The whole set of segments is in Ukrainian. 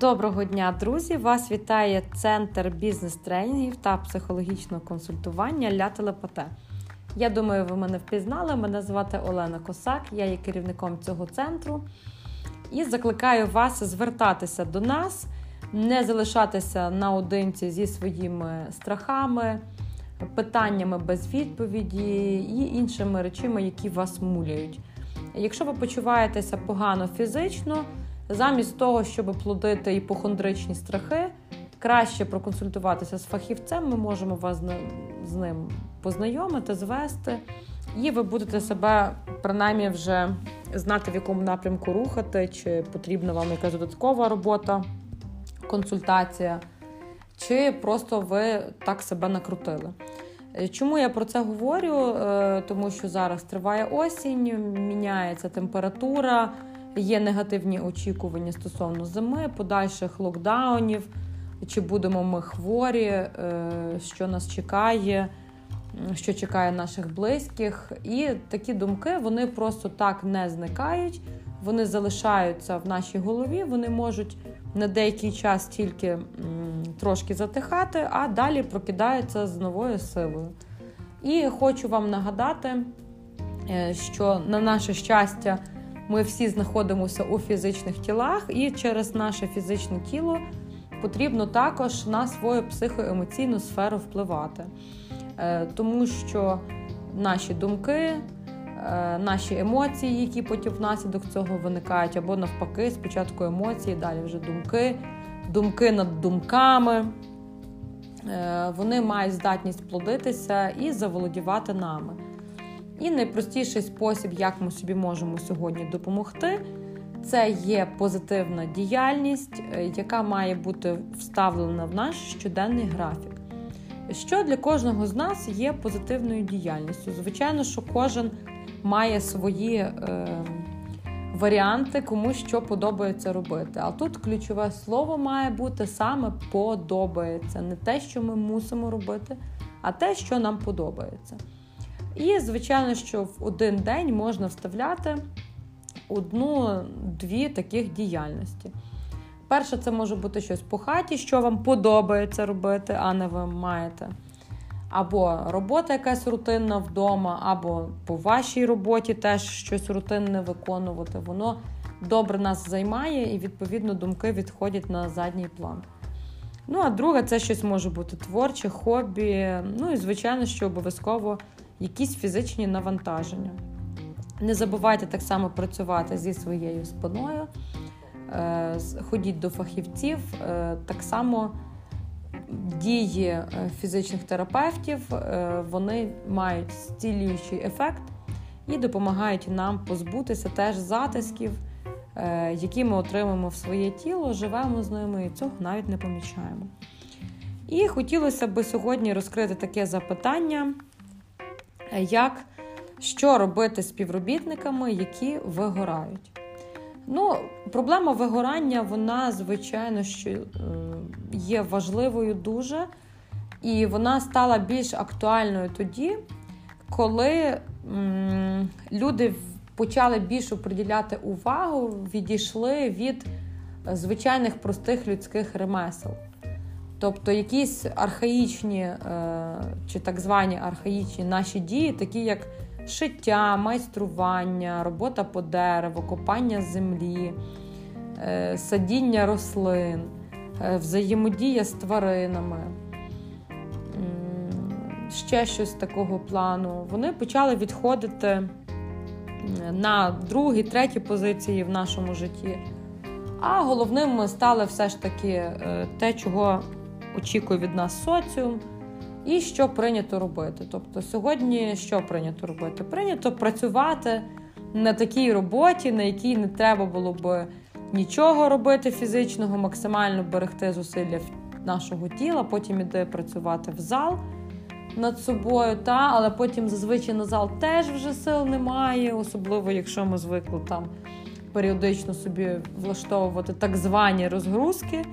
Доброго дня, друзі! Вас вітає Центр бізнес-тренінгів та психологічного консультування Ля Телепате. Я думаю, ви мене впізнали. Мене звати Олена Косак, я є керівником цього центру. І закликаю вас звертатися до нас, не залишатися наодинці зі своїми страхами, питаннями без відповіді і іншими речами, які вас муляють. Якщо ви почуваєтеся погано фізично, замість того, щоб плодити іпохондричні страхи, краще проконсультуватися з фахівцем. Ми можемо вас з ним познайомити, звести, і ви будете себе принаймні вже знати, в якому напрямку рухати, чи потрібна вам якась додаткова робота, консультація, чи просто ви так себе накрутили. Чому я про це говорю? Е, тому що зараз триває осінь, міняється температура є негативні очікування стосовно зими, подальших локдаунів, чи будемо ми хворі, е, що нас чекає, що чекає наших близьких. І такі думки вони просто так не зникають, вони залишаються в нашій голові, вони можуть на деякий час тільки трошки затихати, а далі прокидаються з новою силою. І хочу вам нагадати, е, що на наше щастя. Ми всі знаходимося у фізичних тілах, і через наше фізичне тіло потрібно також на свою психоемоційну сферу впливати. Е, тому що наші думки, е, наші емоції, які потім внаслідок цього виникають, або навпаки, спочатку емоції, далі вже думки, думки над думками. Е, вони мають здатність плодитися і заволодівати нами. І найпростіший спосіб, як ми собі можемо сьогодні допомогти, це є позитивна діяльність, е, яка має бути вставлена в наш щоденний графік. Що для кожного з нас є позитивною діяльністю? Звичайно, що кожен має свої е, варіанти, кому що подобається робити. А тут ключове слово має бути саме подобається. Не те, що ми мусимо робити, а те, що нам подобається. І, звичайно, що в один день можна вставляти одну-дві таких діяльності. Перше, це може бути щось по хаті, що вам подобається робити, а не ви маєте. Або робота якась рутинна вдома, або по вашій роботі теж щось рутинне виконувати. Воно добре нас займає, і, відповідно, думки відходять на задній план. Ну, а друге, це щось може бути творче, хобі. Ну і, звичайно, що обов'язково якісь фізичні навантаження. Не забувайте так само працювати зі своєю спиною, е, ходіть до фахівців, е, так само дії е, фізичних терапевтів вони мають зцілюючий ефект і допомагають нам позбутися теж затисків, які ми отримуємо в своє тіло, живемо з ними і цього навіть не помічаємо. І хотілося б сьогодні розкрити таке запитання як що робити з співробітниками, які вигорають. Ну, Проблема вигорання, вона, звичайно, що е, є важливою дуже, і вона стала більш актуальною тоді, коли люди почали більше приділяти увагу, відійшли від звичайних простих людських ремесел. Тобто якісь архаїчні е, чи так звані архаїчні наші дії, такі як шиття, майстрування, робота по дереву, копання землі, е, садіння рослин, е, взаємодія з тваринами, ще щось такого плану, вони почали відходити на другі, треті позиції в нашому житті. А головним стали все ж таки те, чого очікує від нас соціум, і що прийнято робити. Тобто, сьогодні що прийнято робити? Прийнято працювати на такій роботі, на якій не треба було б нічого робити фізичного, максимально берегти зусилля нашого тіла, потім іти працювати в зал. Над собою, та, але потім зазвичай на зал теж вже сил немає, особливо якщо ми звикли там періодично собі влаштовувати так звані розгрузки.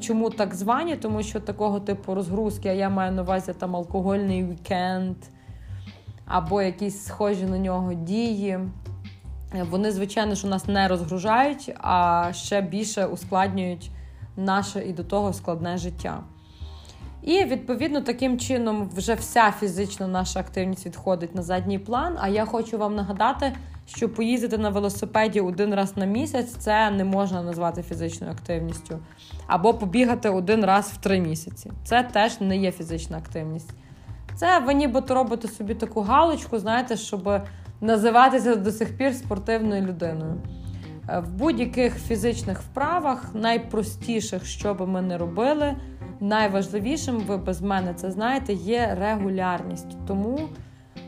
Чому так звані? Тому що такого типу розгрузки, а я маю на увазі там алкогольний вікенд або якісь схожі на нього дії. Вони, звичайно, що нас не розгружають, а ще більше ускладнюють наше і до того складне життя. І відповідно таким чином вже вся фізична наша активність відходить на задній план. А я хочу вам нагадати, що поїздити на велосипеді один раз на місяць це не можна назвати фізичною активністю. Або побігати один раз в три місяці. Це теж не є фізична активність. Це ви нібито робите собі таку галочку, знаєте, щоб називатися до сих пір спортивною людиною. Е, в будь-яких фізичних вправах, найпростіших, що би ми не робили, найважливішим, ви без мене це знаєте, є регулярність. Тому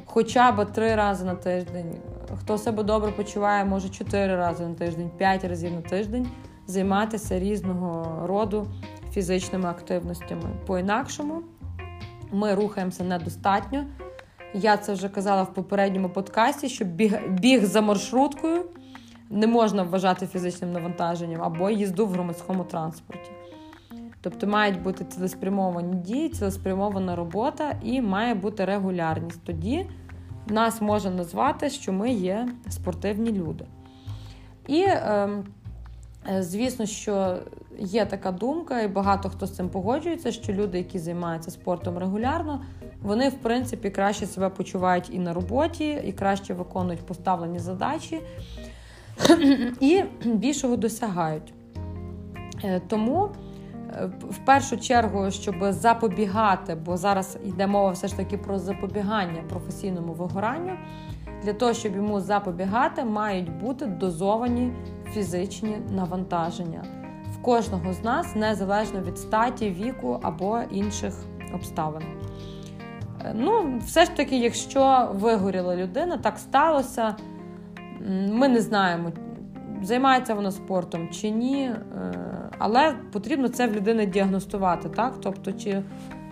хоча б три рази на тиждень, хто себе добре почуває, може чотири рази на тиждень, п'ять разів на тиждень займатися різного роду фізичними активностями. По-інакшому ми рухаємося недостатньо. Я це вже казала в попередньому подкасті, що біг, біг за маршруткою не можна вважати фізичним навантаженням або їзду в громадському транспорті. Тобто мають бути цілеспрямовані дії, цілеспрямована робота і має бути регулярність. Тоді нас можна назвати, що ми є спортивні люди. І, ем, е, звісно, що є така думка, і багато хто з цим погоджується, що люди, які займаються спортом регулярно, вони, в принципі, краще себе почувають і на роботі, і краще виконують поставлені задачі, і більшого досягають. Е, тому. В першу чергу, щоб запобігати, бо зараз йде мова все ж таки про запобігання професійному вигоранню. Для того, щоб йому запобігати, мають бути дозовані фізичні навантаження в кожного з нас незалежно від статі, віку або інших обставин. Е, ну, все ж таки, якщо вигоріла людина, так сталося. Ми не знаємо, займається вона спортом чи ні, е, але потрібно це в людини діагностувати, так? Тобто, чи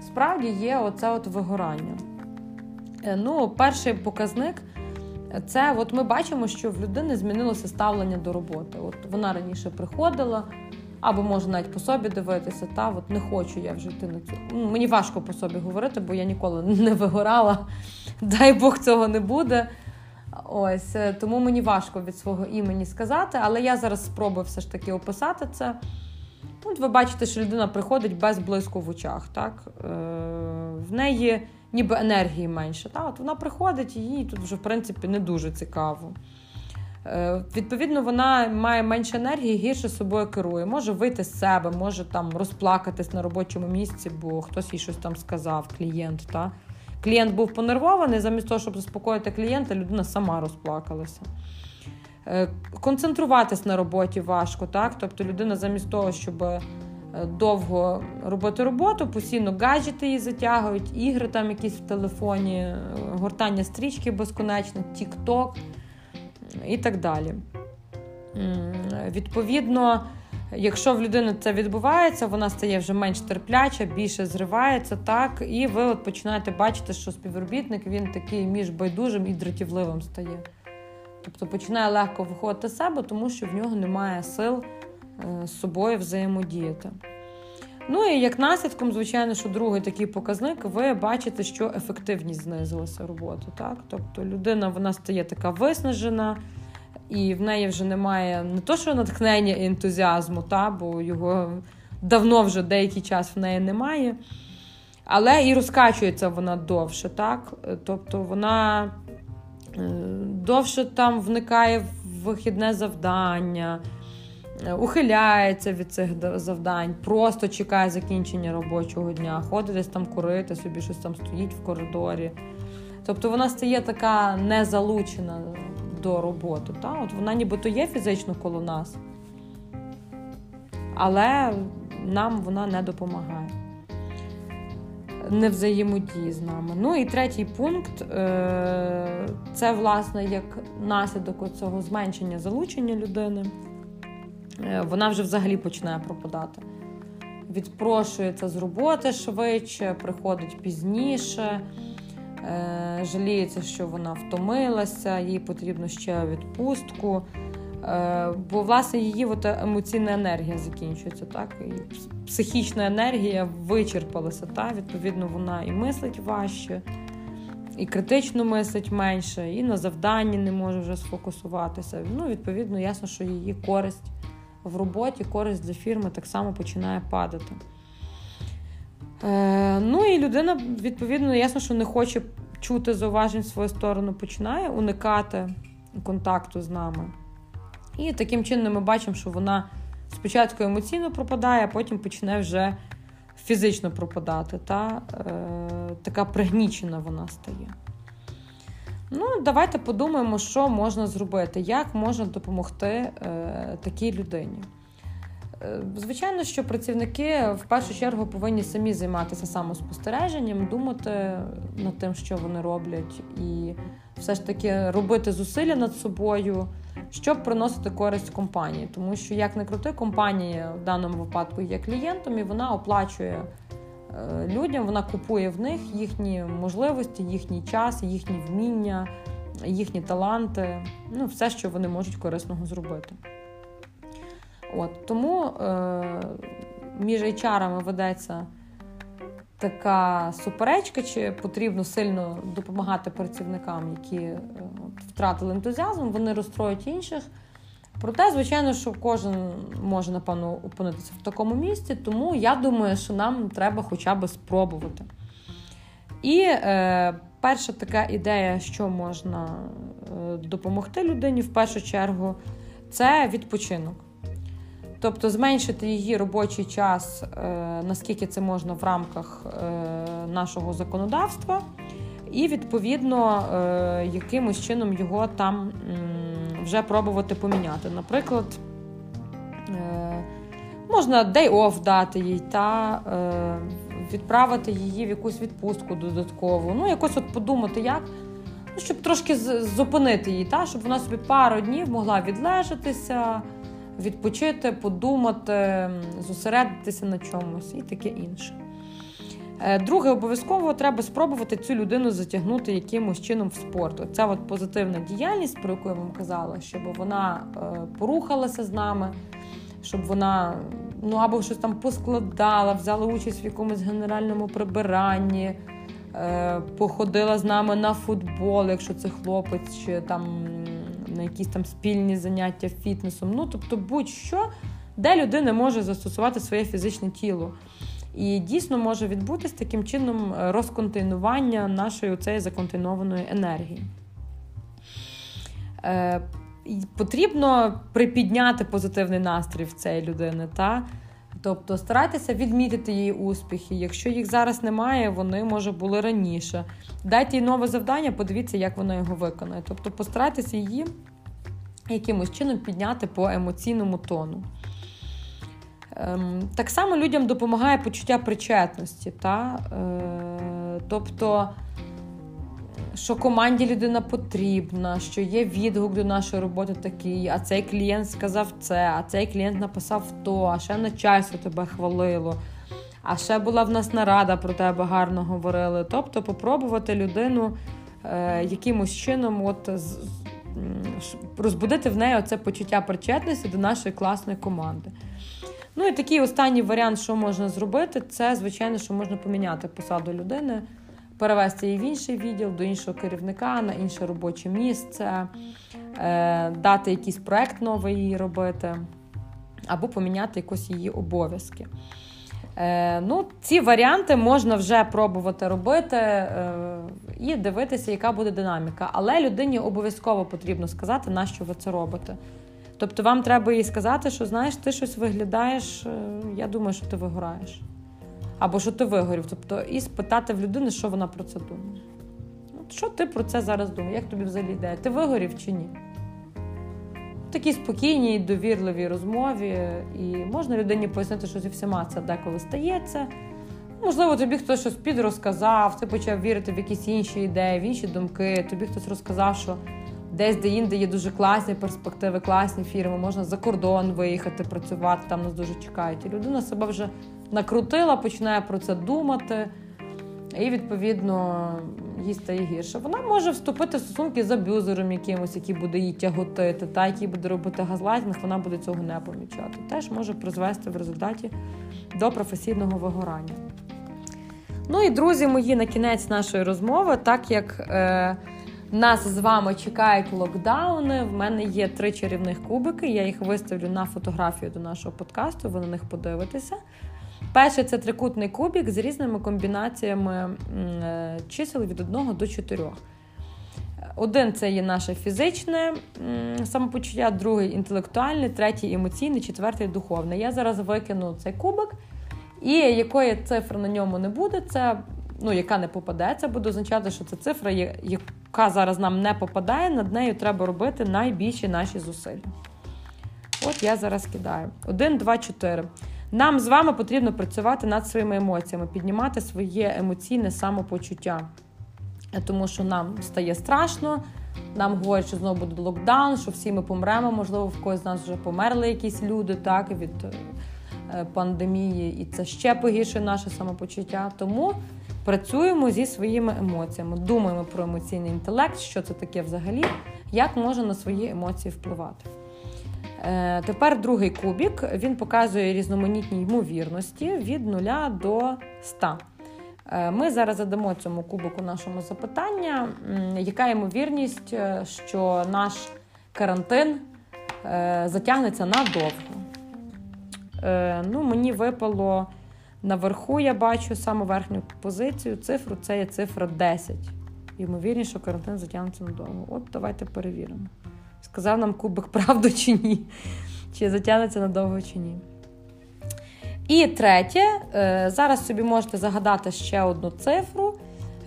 справді є оце от вигорання. Е, ну, перший показник це от ми бачимо, що в людини змінилося ставлення до роботи. От Вона раніше приходила, або може навіть по собі дивитися, та от не хочу я вже йти на цю. Ну, мені важко по собі говорити, бо я ніколи не вигорала. Дай Бог цього не буде. Ось е, тому мені важко від свого імені сказати, але я зараз спробую все ж таки описати це. От ви бачите, що людина приходить без блиску в очах. так? Е, В неї ніби енергії менше. Так? От Вона приходить і їй тут вже в принципі не дуже цікаво. Е, Відповідно, вона має менше енергії, гірше собою керує. Може вийти з себе, може там розплакатись на робочому місці, бо хтось їй щось там сказав, клієнт. Так? Клієнт був понервований, замість того, щоб заспокоїти клієнта, людина сама розплакалася. Е, концентруватись на роботі важко, так? Тобто людина замість того, щоб е, довго робити роботу, постійно гаджети її затягують, ігри там якісь в телефоні, е, гортання стрічки безконечно, тік-ток і так далі. Відповідно. Якщо в людини це відбувається, вона стає вже менш терпляча, більше зривається, так, і ви от починаєте бачити, що співробітник він такий між байдужим і дратівливим стає. Тобто починає легко виходити з себе, тому що в нього немає сил е, з собою взаємодіяти. Ну і як наслідком, звичайно, що другий такий показник, ви бачите, що ефективність знизилася роботи. Так? Тобто людина вона стає така виснажена і в неї вже немає не то, що натхнення і ентузіазму, та, бо його давно вже деякий час в неї немає. Але і розкачується вона довше, так? Тобто вона довше там вникає в вихідне завдання, е, ухиляється від цих завдань, просто чекає закінчення робочого дня, ходить десь там курити, собі щось там стоїть в коридорі. Тобто вона стає така незалучена до роботи. Та? От Вона нібито є фізично коло нас, але нам вона не допомагає. Не взаємодії з нами. Ну і третій пункт е, це, власне, як наслідок цього зменшення залучення людини. Е, вона вже взагалі починає пропадати. Відпрошується з роботи швидше, приходить пізніше. Е, жаліється, що вона втомилася, їй потрібно ще відпустку. Е, бо, власне, її от емоційна енергія закінчується, так? І психічна енергія вичерпалася. Так? Відповідно, вона і мислить важче, і критично мислить менше, і на завданні не може вже сфокусуватися. Ну, Відповідно, ясно, що її користь в роботі користь для фірми так само починає падати. Е, Ну і людина, відповідно, ясно, що не хоче чути зауважень в свою сторону, починає уникати контакту з нами. І таким чином ми бачимо, що вона спочатку емоційно пропадає, а потім почне вже фізично пропадати. Та, е, Така пригнічена вона стає. Ну, Давайте подумаємо, що можна зробити, як можна допомогти е, такій людині. Е, звичайно, що працівники в першу чергу повинні самі займатися самоспостереженням, думати над тим, що вони роблять, і все ж таки робити зусилля над собою, щоб приносити користь компанії. Тому що, як не крути, компанія в даному випадку є клієнтом, і вона оплачує е, людям, вона купує в них їхні можливості, їхній час, їхні вміння, їхні таланти, ну все, що вони можуть корисного зробити. От, Тому е, між HR ведеться така суперечка, чи потрібно сильно допомагати працівникам, які е, втратили ентузіазм, вони розстроють інших. Проте, звичайно, що кожен може, напевно, опинитися в такому місці, тому я думаю, що нам треба хоча б спробувати. І е, перша така ідея, що можна е, допомогти людині в першу чергу, це відпочинок. Тобто зменшити її робочий час, е, наскільки це можна в рамках е, нашого законодавства, і, відповідно, е, якимось чином його там вже пробувати поміняти. Наприклад, можна day off дати їй та відправити її в якусь відпустку додаткову. Ну, якось от подумати, як. Ну, щоб трошки зупинити її, та, щоб вона собі пару днів могла відлежатися, відпочити, подумати, зосередитися на чомусь і таке інше. Е, друге, обов'язково треба спробувати цю людину затягнути якимось чином в спорт. Ця от позитивна діяльність, про яку я вам казала, щоб вона е, порухалася з нами, щоб вона ну або щось там поскладала, взяла участь в якомусь генеральному прибиранні, е, походила з нами на футбол, якщо це хлопець, чи там на якісь там спільні заняття фітнесом. Ну, тобто, будь-що, де людина може застосувати своє фізичне тіло. І дійсно може відбутись таким чином розконтинування розконтейнування нашої цієї законтейнованої енергії. Е, Потрібно припідняти позитивний настрій в цієї людини. Та? Тобто старайтеся відмітити її успіхи. Якщо їх зараз немає, вони може були раніше. Дайте їй нове завдання, подивіться, як вона його виконає. Тобто постарайтеся її якимось чином підняти по емоційному тону. Ем, так само людям допомагає почуття причетності. Та? Е, тобто, що команді людина потрібна, що є відгук до нашої роботи такий, а цей клієнт сказав це, а цей клієнт написав то, а ще начальство тебе хвалило, а ще була в нас нарада про тебе гарно говорили. Тобто, попробувати людину е, якимось чином от, розбудити в неї оце почуття причетності до нашої класної команди. Ну і такий останній варіант, що можна зробити, це, звичайно, що можна поміняти посаду людини, перевести її в інший відділ, до іншого керівника, на інше робоче місце, е, дати якийсь проект новий їй робити, або поміняти якось її обов'язки. Е, ну, Ці варіанти можна вже пробувати робити е, і дивитися, яка буде динаміка. Але людині обов'язково потрібно сказати, на що ви це робите. Тобто вам треба їй сказати, що знаєш, ти щось виглядаєш, я думаю, що ти вигораєш. Або що ти вигорів. Тобто, і спитати в людини, що вона про це думає. От Що ти про це зараз думаєш? Як тобі взагалі йде? Ти вигорів чи ні? В такій спокійній, довірливій розмові, і можна людині пояснити, що зі всіма це деколи стається. Можливо, тобі хтось щось підрозказав, ти почав вірити в якісь інші ідеї, в інші думки. Тобі хтось розказав, що десь де інде є дуже класні перспективи, класні фірми, можна за кордон виїхати, працювати, там нас дуже чекають. І людина себе вже накрутила, починає про це думати, і, відповідно, їй стає гірше. Вона може вступити в стосунки з аб'юзером якимось, який буде її тяготити, та який буде робити газлайтинг, вона буде цього не помічати. Теж може призвести в результаті до професійного вигорання. Ну і друзі мої, на кінець нашої розмови, так як. Е, Нас з вами чекають локдауни. В мене є три чарівних кубики. Я їх виставлю на фотографію до нашого подкасту. Ви на них подивитеся. Перший це трикутний кубик з різними комбінаціями е, чисел від 1 до 4. Один це є наше фізичне самопочуття, другий інтелектуальне, третій емоційний, четвертий духовний. Я зараз викину цей кубик, і якої цифри на ньому не буде, це ну, яка не попаде, це буде означати, що це цифра, яка зараз нам не попадає, над нею треба робити найбільші наші зусилля. От я зараз кидаю. Один, два, чотири. Нам з вами потрібно працювати над своїми емоціями, піднімати своє емоційне самопочуття. Тому що нам стає страшно, нам говорять, що знову буде локдаун, що всі ми помремо, можливо, в когось з нас вже померли якісь люди так, від е, пандемії, і це ще погіршує наше самопочуття. Тому працюємо зі своїми емоціями, думаємо про емоційний інтелект, що це таке взагалі, як може на свої емоції впливати. Е, тепер другий кубік він показує різноманітні ймовірності від 0 до 100. Е, ми зараз задамо цьому кубику нашому запитання, яка ймовірність, е, що наш карантин затягнеться надовго. Ну, Мені випало наверху, я бачу саму верхню позицію, цифру це є цифра 10. Ймовірність, що карантин затягнеться надовго. От давайте перевіримо. Сказав нам кубик правду чи ні, чи затягнеться надовго чи ні. І третє, е, зараз собі можете загадати ще одну цифру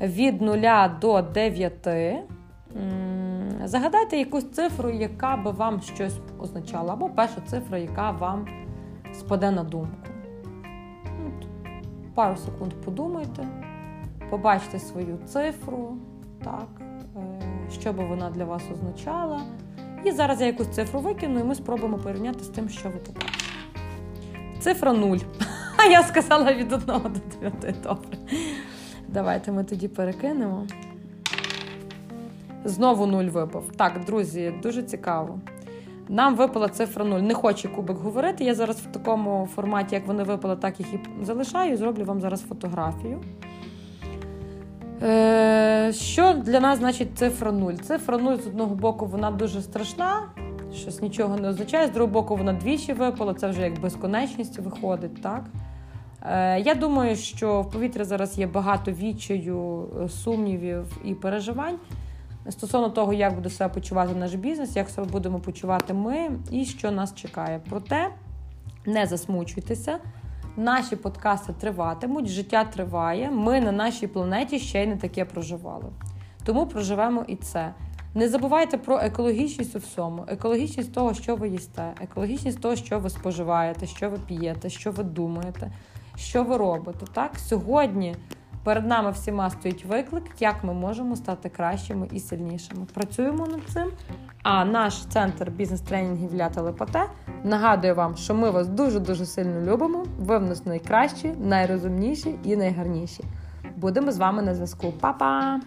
від 0 до 9. Загадайте якусь цифру, яка би вам щось означала, або перша цифра, яка вам спаде на думку. Пару секунд подумайте, побачте свою цифру, так, е, що би вона для вас означала. І зараз я якусь цифру викину, і ми спробуємо порівняти з тим, що ви побачите. Цифра 0. А я сказала від 1 до 9. Добре. Давайте ми тоді перекинемо. Знову 0 випав. Так, друзі, дуже цікаво. Нам випала цифра 0. Не хоче кубик говорити. Я зараз в такому форматі, як вони випали, так їх і залишаю. Зроблю вам зараз фотографію. Е, Що для нас значить цифра 0? Цифра 0 з одного боку, вона дуже страшна, щось нічого не означає, з другого боку, вона двічі випала, це вже як безконечність виходить. так? Е, Я думаю, що в повітрі зараз є багато відчаю, е, сумнівів і переживань. Стосовно того, як буде себе почувати наш бізнес, як себе будемо почувати ми і що нас чекає. Проте не засмучуйтеся. Наші подкасти триватимуть, життя триває. Ми на нашій планеті ще й не таке проживали. Тому проживемо і це. Не забувайте про екологічність у всьому, екологічність того, що ви їсте, екологічність того, що ви споживаєте, що ви п'єте, що ви думаєте, що ви робите. Так, сьогодні перед нами всіма стоїть виклик, як ми можемо стати кращими і сильнішими. Працюємо над цим. А наш центр бізнес-тренінгів для телепоте нагадує вам, що ми вас дуже-дуже сильно любимо. Ви в нас найкращі, найрозумніші і найгарніші. Будемо з вами на зв'язку. Па-па!